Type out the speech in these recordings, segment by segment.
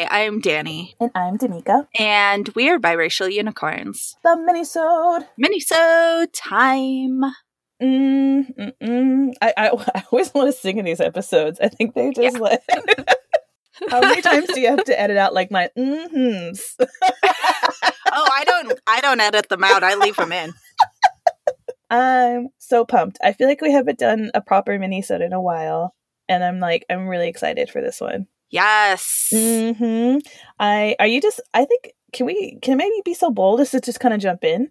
Hi, I'm Danny. And I'm Danica. And we are biracial unicorns. The minisode. Minisode time. Mm, mm, mm. I, I, I always want to sing in these episodes. I think they just yeah. like. How many times do you have to edit out like my mm-hms? oh, I don't. I don't edit them out. I leave them in. I'm so pumped. I feel like we haven't done a proper minisode in a while, and I'm like, I'm really excited for this one. Yes. Hmm. I are you just? I think can we can maybe be so bold as to just kind of jump in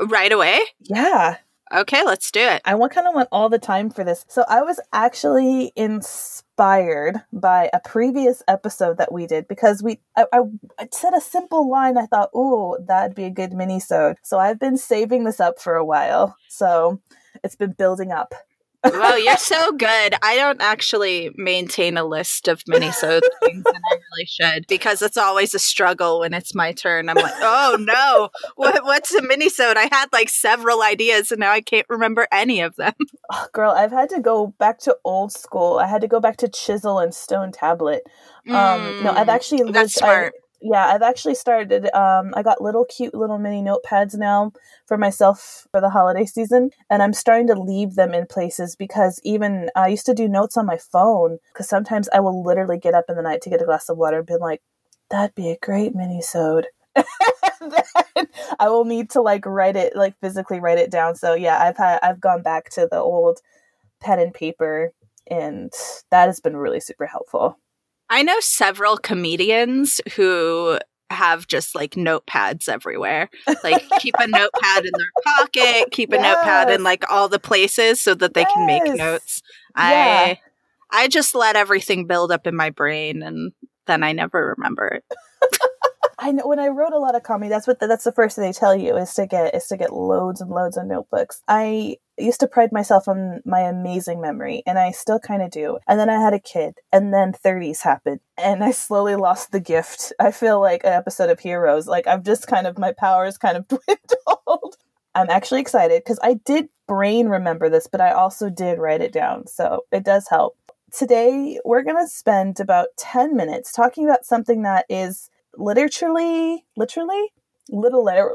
right away? Yeah. Okay, let's do it. I kind of want all the time for this. So I was actually inspired by a previous episode that we did because we I, I, I said a simple line. I thought, oh, that'd be a good mini So I've been saving this up for a while. So it's been building up well, you're so good. I don't actually maintain a list of minisodes things, and I really should because it's always a struggle when it's my turn. I'm like, oh no, what, what's a minisode? I had like several ideas, and now I can't remember any of them. Oh, girl, I've had to go back to old school. I had to go back to chisel and stone tablet. Um, mm, no, I've mm, actually lived. That's smart. I, yeah, I've actually started. Um, I got little cute little mini notepads now for myself for the holiday season, and I'm starting to leave them in places because even I used to do notes on my phone because sometimes I will literally get up in the night to get a glass of water and be like, "That'd be a great mini sode." I will need to like write it, like physically write it down. So yeah, I've had I've gone back to the old pen and paper, and that has been really super helpful. I know several comedians who have just like notepads everywhere. Like keep a notepad in their pocket, keep a yes. notepad in like all the places so that they yes. can make notes. Yeah. I I just let everything build up in my brain and then I never remember it. I know when I wrote a lot of comedy, that's what the, that's the first thing they tell you is to get is to get loads and loads of notebooks. I used to pride myself on my amazing memory, and I still kind of do. And then I had a kid, and then 30s happened, and I slowly lost the gift. I feel like an episode of Heroes. Like I've just kind of my powers kind of dwindled. I'm actually excited because I did brain remember this, but I also did write it down, so it does help. Today, we're going to spend about 10 minutes talking about something that is literally, literally, little letter,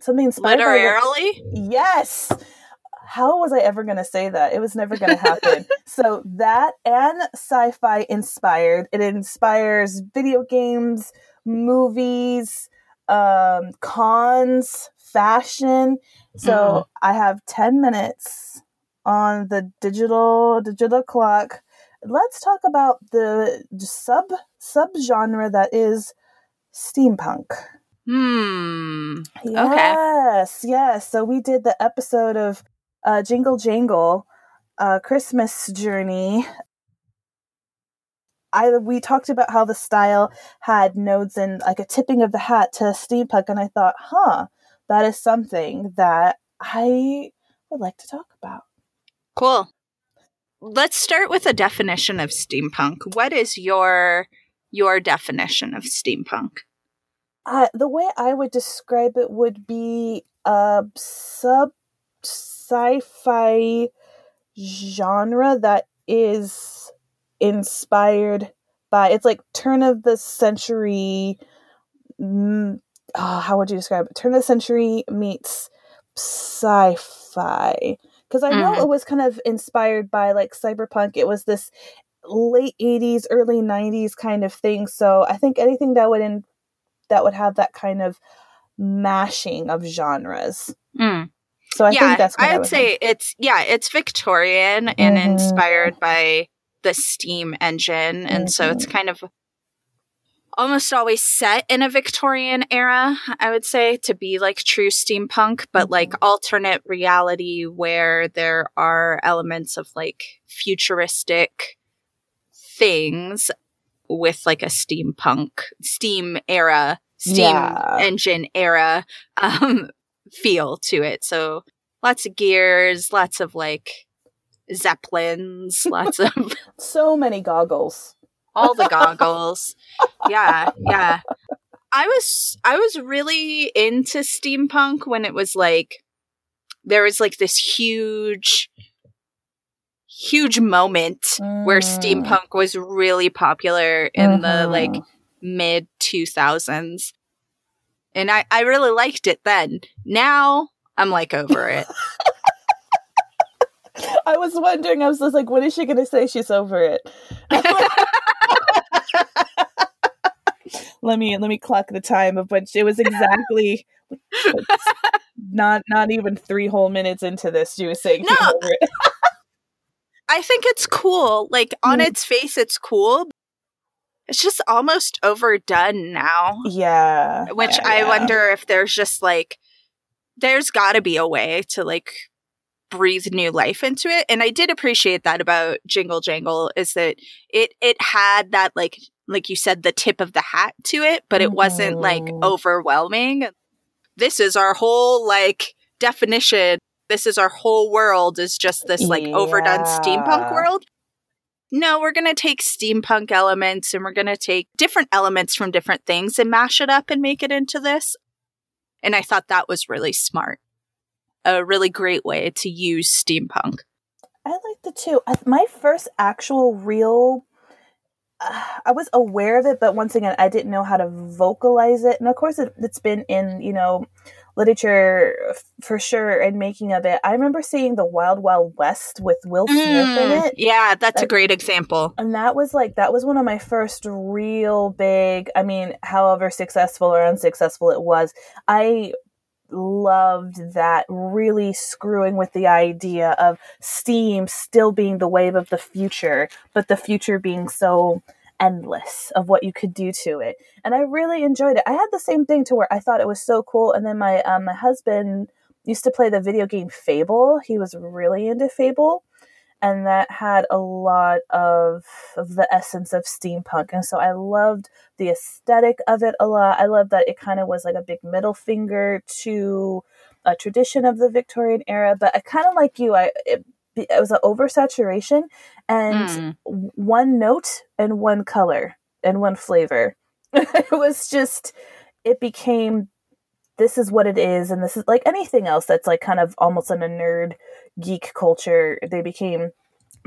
something inspired literally. Yes. How was I ever going to say that? It was never going to happen. so that and sci-fi inspired. It inspires video games, movies, um, cons, fashion. So mm. I have ten minutes on the digital digital clock. Let's talk about the sub sub genre that is steampunk. Hmm. Yes, okay. yes. So we did the episode of uh, Jingle Jangle, uh, Christmas Journey. I we talked about how the style had nodes and like a tipping of the hat to steampunk, and I thought, huh, that is something that I would like to talk about. Cool. Let's start with a definition of steampunk. What is your your definition of steampunk? Uh, the way I would describe it would be a sub sci-fi genre that is inspired by it's like turn of the century mm, oh, how would you describe it turn of the century meets sci-fi because i know mm. it was kind of inspired by like cyberpunk it was this late 80s early 90s kind of thing so i think anything that would in that would have that kind of mashing of genres mm. so i yeah, think that's i would, I would say think. it's yeah it's victorian and mm-hmm. inspired by the steam engine and mm-hmm. so it's mm-hmm. kind of almost always set in a Victorian era, I would say, to be like true steampunk, but mm-hmm. like alternate reality where there are elements of like futuristic things with like a steampunk, steam era, steam yeah. engine era um, feel to it. So lots of gears, lots of like zeppelins, lots of so many goggles all the goggles. yeah, yeah. I was I was really into steampunk when it was like there was like this huge huge moment mm. where steampunk was really popular in mm-hmm. the like mid 2000s. And I, I really liked it then. Now I'm like over it. I was wondering, I was just like, when is she going to say she's over it? let me let me clock the time of when it was exactly not not even three whole minutes into this. She was saying no. I think it's cool. Like on mm. its face, it's cool. It's just almost overdone now. Yeah. Which yeah, I yeah. wonder if there's just like there's got to be a way to like breathe new life into it and i did appreciate that about jingle jangle is that it it had that like like you said the tip of the hat to it but it wasn't like Mm. overwhelming this is our whole like definition this is our whole world is just this like overdone steampunk world no we're going to take steampunk elements and we're going to take different elements from different things and mash it up and make it into this and i thought that was really smart a really great way to use steampunk I liked it too. I, my first actual real. Uh, I was aware of it, but once again, I didn't know how to vocalize it. And of course, it, it's been in you know literature f- for sure and making of it. I remember seeing the Wild Wild West with Will Smith in Mm, it. yeah that's a great example And that was like that was one of my first real big. I mean, however successful or unsuccessful it was, I loved that really screwing with the idea of steam still being the wave of the future, but the future being so endless of what you could do to it. And I really enjoyed it. I had the same thing to where I thought it was so cool and then my um, my husband used to play the video game Fable. He was really into Fable and that had a lot of of the essence of steampunk and so i loved the aesthetic of it a lot i loved that it kind of was like a big middle finger to a tradition of the victorian era but i kind of like you i it, it was an oversaturation and Mm. one note and one color and one flavor. It was just it became this is what it is and this is like anything else that's like kind of almost in a nerd geek culture they became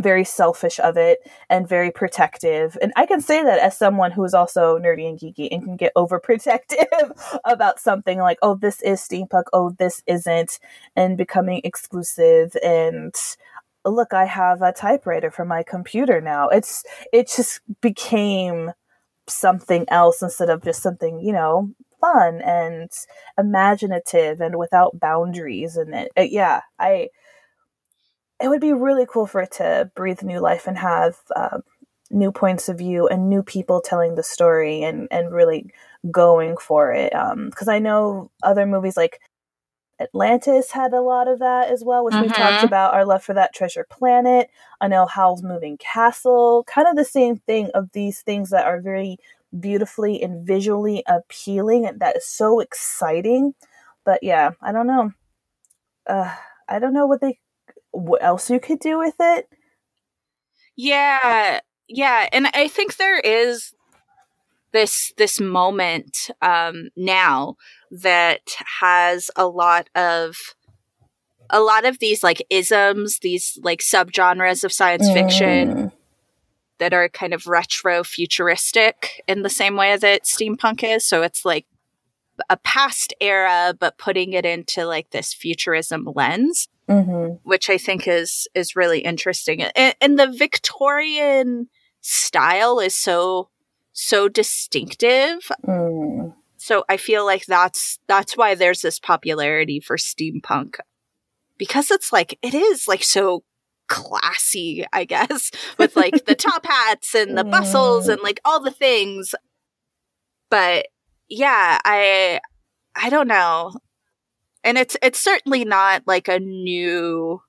very selfish of it and very protective. And i can say that as someone who is also nerdy and geeky and can get overprotective about something like oh this is steampunk. Oh this isn't and becoming exclusive and look i have a typewriter for my computer now. It's it just became something else instead of just something you know fun and imaginative and without boundaries and it, it- yeah i it would be really cool for it to breathe new life and have um, new points of view and new people telling the story and and really going for it. Because i know other movies like atlantis had a lot of that as well which we've talked Mhm. about our love for that treasure planet i know howl's moving castle kind of the same thing of these things that are very beautifully and visually appealing and that is so exciting. But yeah i don't know. Uh, i don't know what they what else you could do with it. Yeah, yeah, and I think there is this this moment um, now that has a lot of a lot of these like isms, these like subgenres of science fiction Mm. that are kind of retro futuristic in the same way that steampunk is. So it's like a past era, but putting it into like this futurism lens Mhm. which I think is is really interesting. And, and the Victorian style is so so distinctive. Mm. So I feel like that's that's why there's this popularity for steampunk because it's like it is like so classy, I guess, with like the top hats and the bustles and like all the things. But yeah, I I don't know. And it's it's certainly not like a new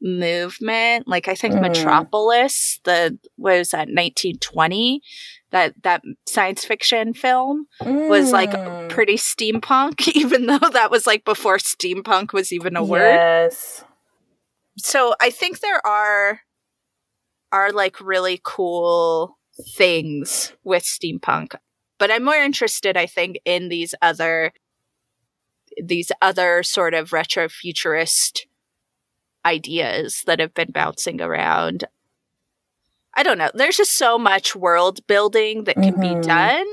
movement. Like I think Mm. Metropolis, the what was that, nineteen twenty? That that science fiction film was like Mm. pretty steampunk, even though that was like before steampunk was even a word. Yes. So I think there are are like really cool things with steampunk. But I'm more interested, I think, in these other these other sort of retro futurist ideas that have been bouncing around. I don't know. There's just so much world building that can Mhm. be done,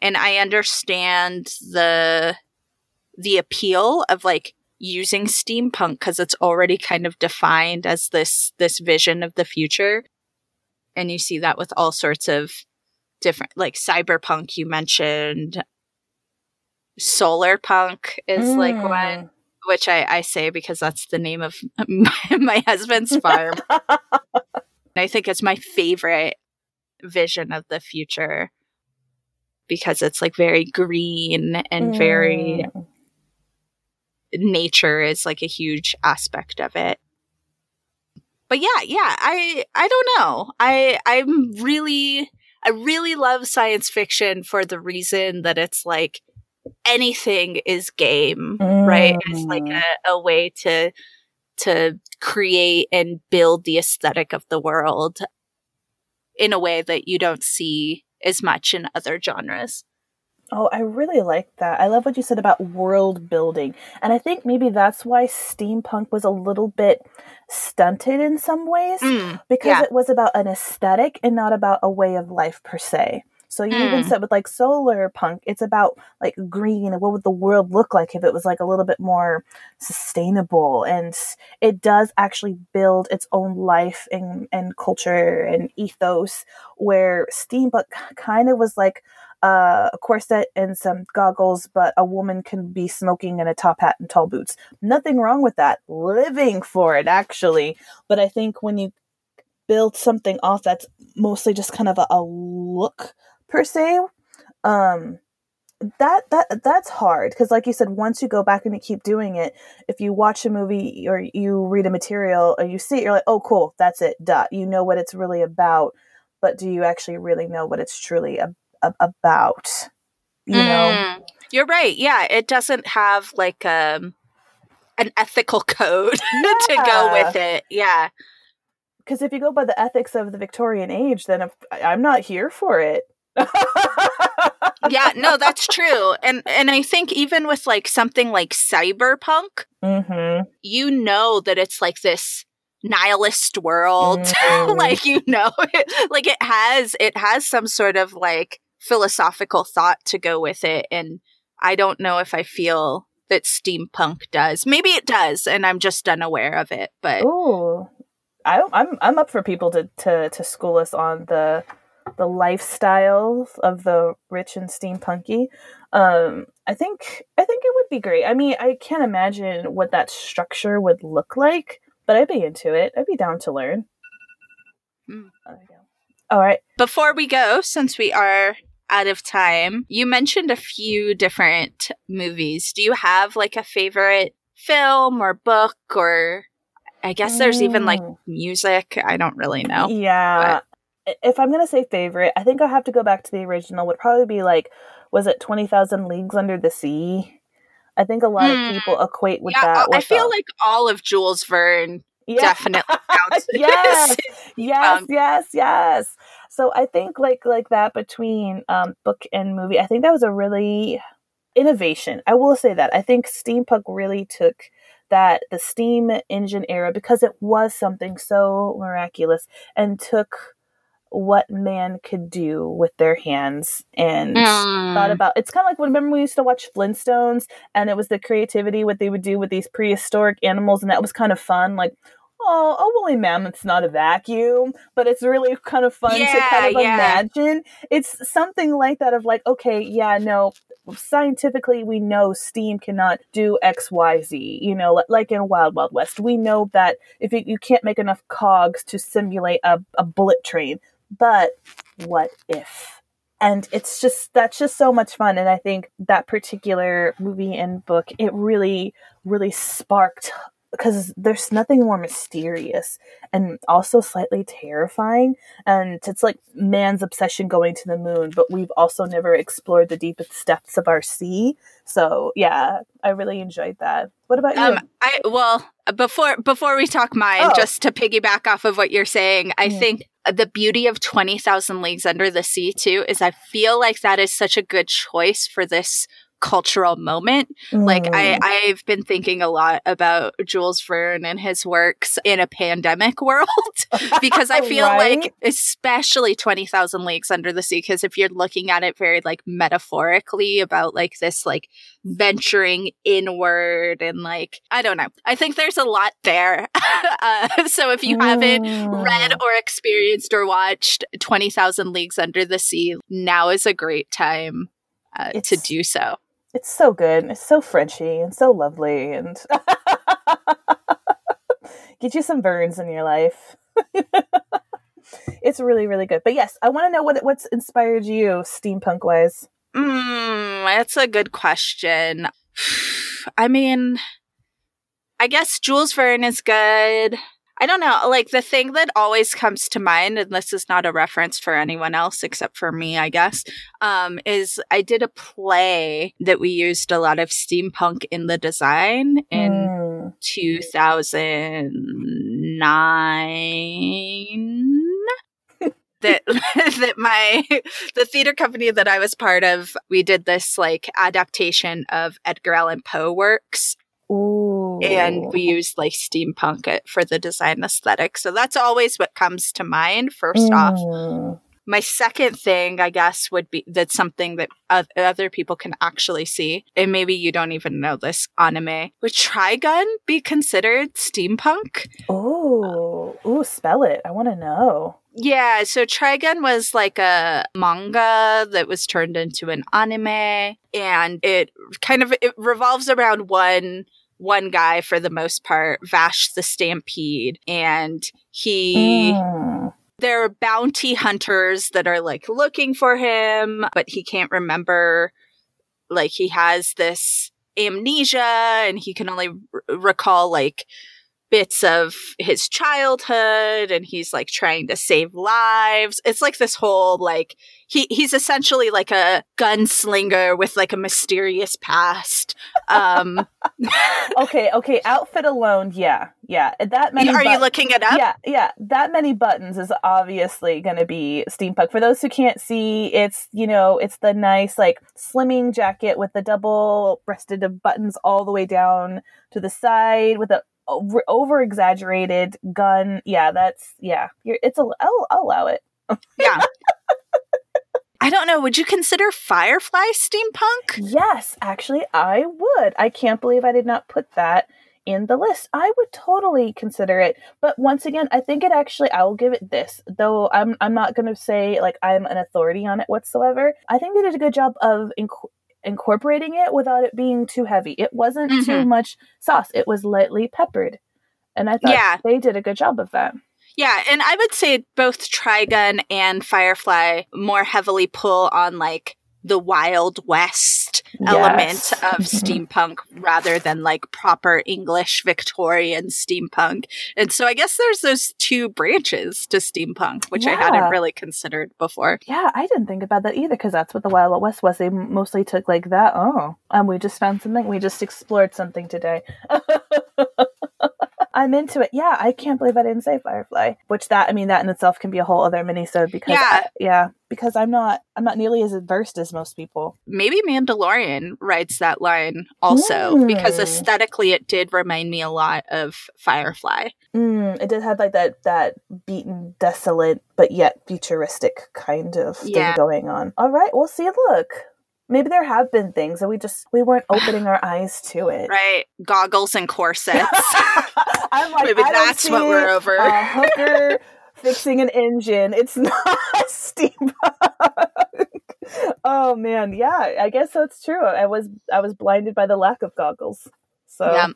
and I understand the the appeal of like using steampunk because it's already kind of defined as this this vision of the future, and you see that with all sorts of different like cyberpunk. You mentioned solar punk is like Mm. one which I, I say because that's the name of my, my husband's farm. I think it's my favorite vision of the future because it's like very green and very Mm. nature is like a huge aspect of it. But yeah, yeah, I I don't know. I I'm really I really love science fiction for the reason that it's like anything is game, right? It's like Mm. a, a way to to create and build the aesthetic of the world in a way that you don't see as much in other genres. Oh, I really like that. I love what you said about world building. And I think maybe that's why steampunk was a little bit stunted in some ways Mm, because yeah. it was about an aesthetic and not about a way of life per se. So you even Mm. said with like solar punk, it's about like green and what would the world look like if it was like a little bit more sustainable and it does actually build its own life and, and culture and ethos where steampunk kind of was like uh, a corset and some goggles, but a woman can be smoking in a top hat and tall boots. Nothing wrong with that. Living for it, actually. But I think when you build something off that's mostly just kind of a, a look per se, um, that that that's hard because, like you said, once you go back and you keep doing it, if you watch a movie or you read a material or you see it, you're like, oh, cool, that's it, dot. You know what it's really about, but do you actually really know what it's truly about? You know. Mm. You're right. Yeah, it doesn't have like um an ethical code to go with it. Yeah. because if you go by the ethics of the Victorian age, then I'm not here for it. Yeah, no, that's true. And and I think even with like something like cyberpunk, hmm you know that it's like this nihilist world. Mhm. like you know, like it has it has some sort of like philosophical thought to go with it and I don't know if I feel that steampunk does. Maybe it does and I'm just unaware of it, but Ooh, I, I'm I'm up for people to, to to school us on the the lifestyles of the rich and steampunky. Um, I think I think it would be great. I mean, I can't imagine what that structure would look like, but I'd be into it. I'd be down to learn. Mm. There we go. All right. Before we go, since we are out of time, you mentioned a few different movies. Do you have like a favorite film or book or I guess there's even like Mm. music. I don't really know. Yeah. If I'm gonna say favorite, I think I'll have to go back to the original. Would probably be like, was it Twenty Thousand Leagues Under the Sea? I think a lot Hmm. of people equate with yeah, that. I feel like all of Jules Verne yeah. definitely counts. yes, yes, Um, yes, yes. So I think like like that between um, book and movie, I think that was a really innovation. I will say that I think steampunk really took that the steam engine era because it was something so miraculous and took what man could do with their hands and thought Mm. about it's kind of like when remember we used to watch Flintstones and it was the creativity what they would do with these prehistoric animals and that was kind of fun like oh a woolly mammoth's not a vacuum but it's really kind of fun to kind of yeah. imagine it's something like that of like okay yeah no scientifically we know steam cannot do xyz you know like in wild wild west we know that if you, you can't make enough cogs to simulate a, a bullet train but what if? And it's just that's just so much fun and i think that particular movie and book it really really sparked because there's nothing more mysterious and also slightly terrifying and it's like man's obsession going to the moon but we've also never explored the deepest depths of our sea. So yeah i really enjoyed that. What about you? Um, I well before before we talk mine, Oh. just to piggyback off of what you're saying, I think the beauty of Twenty Thousand Leagues Under the Sea too is I feel like that is such a good choice for this cultural moment. Mm. Like I, mm. I've been thinking a lot about Jules Verne and his works in a pandemic world because I feel right? like, especially Twenty Thousand Leagues Under the Sea, because if you're looking at it very like metaphorically about like this like venturing inward and like I don't know, I think there's a lot there. uh, so if you mm. haven't read mm. or experienced or watched Twenty Thousand Leagues Under the Sea, now is a great time uh, to do so. It's so good. It's so Frenchy and so lovely and get you some burns in your life. it's really, really good. But yes, I want to know what what's inspired you steampunk wise. Mm, that's a good question. I mean, I guess Jules Verne is good. I don't know. Like the thing that always comes to mind, and this is not a reference for anyone else except for me, I guess, um, is I did a play that we used a lot of steampunk in the design in mm. 2009 that that my the theater company that I was part of, we did this like adaptation of Edgar Allan Poe works Ooh. And we used like steampunk for the design aesthetic. So that's always what comes to mind first mm. off. My second thing, I guess, would be that's something that other people can actually see. And maybe you don't even know this anime. Would Trigun be considered steampunk? Oh, ooh, spell it. I want to know. Yeah, so Trigun was like a manga that was turned into an anime and it kind of it revolves around one one guy for the most part, Vash the Stampede, and he. Mm. There are bounty hunters that are like looking for him, but he can't remember. Like he has this amnesia and he can only r- recall like bits of his childhood and he's like trying to save lives. It's like this whole like he he's essentially like a gunslinger with like a mysterious past. Um Okay, okay, outfit alone, yeah. Yeah. That many Are you looking it up? Yeah, yeah. That many buttons is obviously going to be steampunk. For those who can't see, it's, you know, it's the nice like slimming jacket with the double breasted buttons all the way down to the side with a over exaggerated gun. Yeah, that's yeah. You're, it's a. I'll, I'll allow it. yeah. I don't know. Would you consider Firefly steampunk? Yes, actually, I would. I can't believe I did not put that in the list. I would totally consider it. But once again, I think it actually I will give it this. Though I'm I'm not going to say like I'm an authority on it whatsoever. I think they did a good job of inc- incorporating it without it being too heavy. It wasn't mm-hmm. too much sauce. It was lightly peppered. And I thought yeah. they did a good job of that. Yeah, and I would say both Trigun and Firefly more heavily pull on like the Wild West yes. element of steampunk rather than like proper English Victorian steampunk. And so I guess there's those two branches to steampunk, which yeah. I hadn't really considered before. Yeah, I didn't think about that either because that's what the Wild West was. They mostly took like that. Oh, and we just found something. We just explored something today. I'm into it. Yeah, I can't believe I didn't say Firefly. Which that I mean that in itself can be a whole other minisode because yeah, I, yeah because I'm not I'm not nearly as versed as most people. Maybe Mandalorian writes that line also mm. because aesthetically it did remind me a lot of Firefly. Mm, it did have like that that beaten, desolate but yet futuristic kind of thing yeah. going on. All right, we'll see. Look, maybe there have been things that we just we weren't opening our eyes to it right goggles and corsets i'm like maybe that's what we're over. a hooker fixing an engine. It's not steampunk. Oh man. Yeah i guess that's true. I was i was blinded by the lack of goggles. So yeah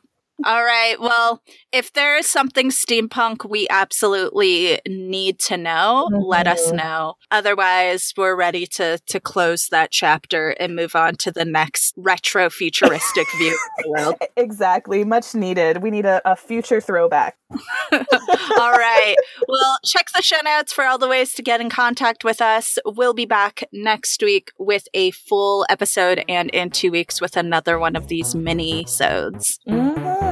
all right. Well, if there is something steampunk we absolutely need to know, mm-hmm. let us mm-hmm. know. Otherwise, we're ready to to close that chapter and move on to the next retro futuristic view of the world. Exactly. Much needed. We need a, a future throwback. all right. Well, check the show notes for all the ways to get in contact with us. We'll be back next week with a full episode and in two weeks with another one of these mini sodes. Mm-hmm.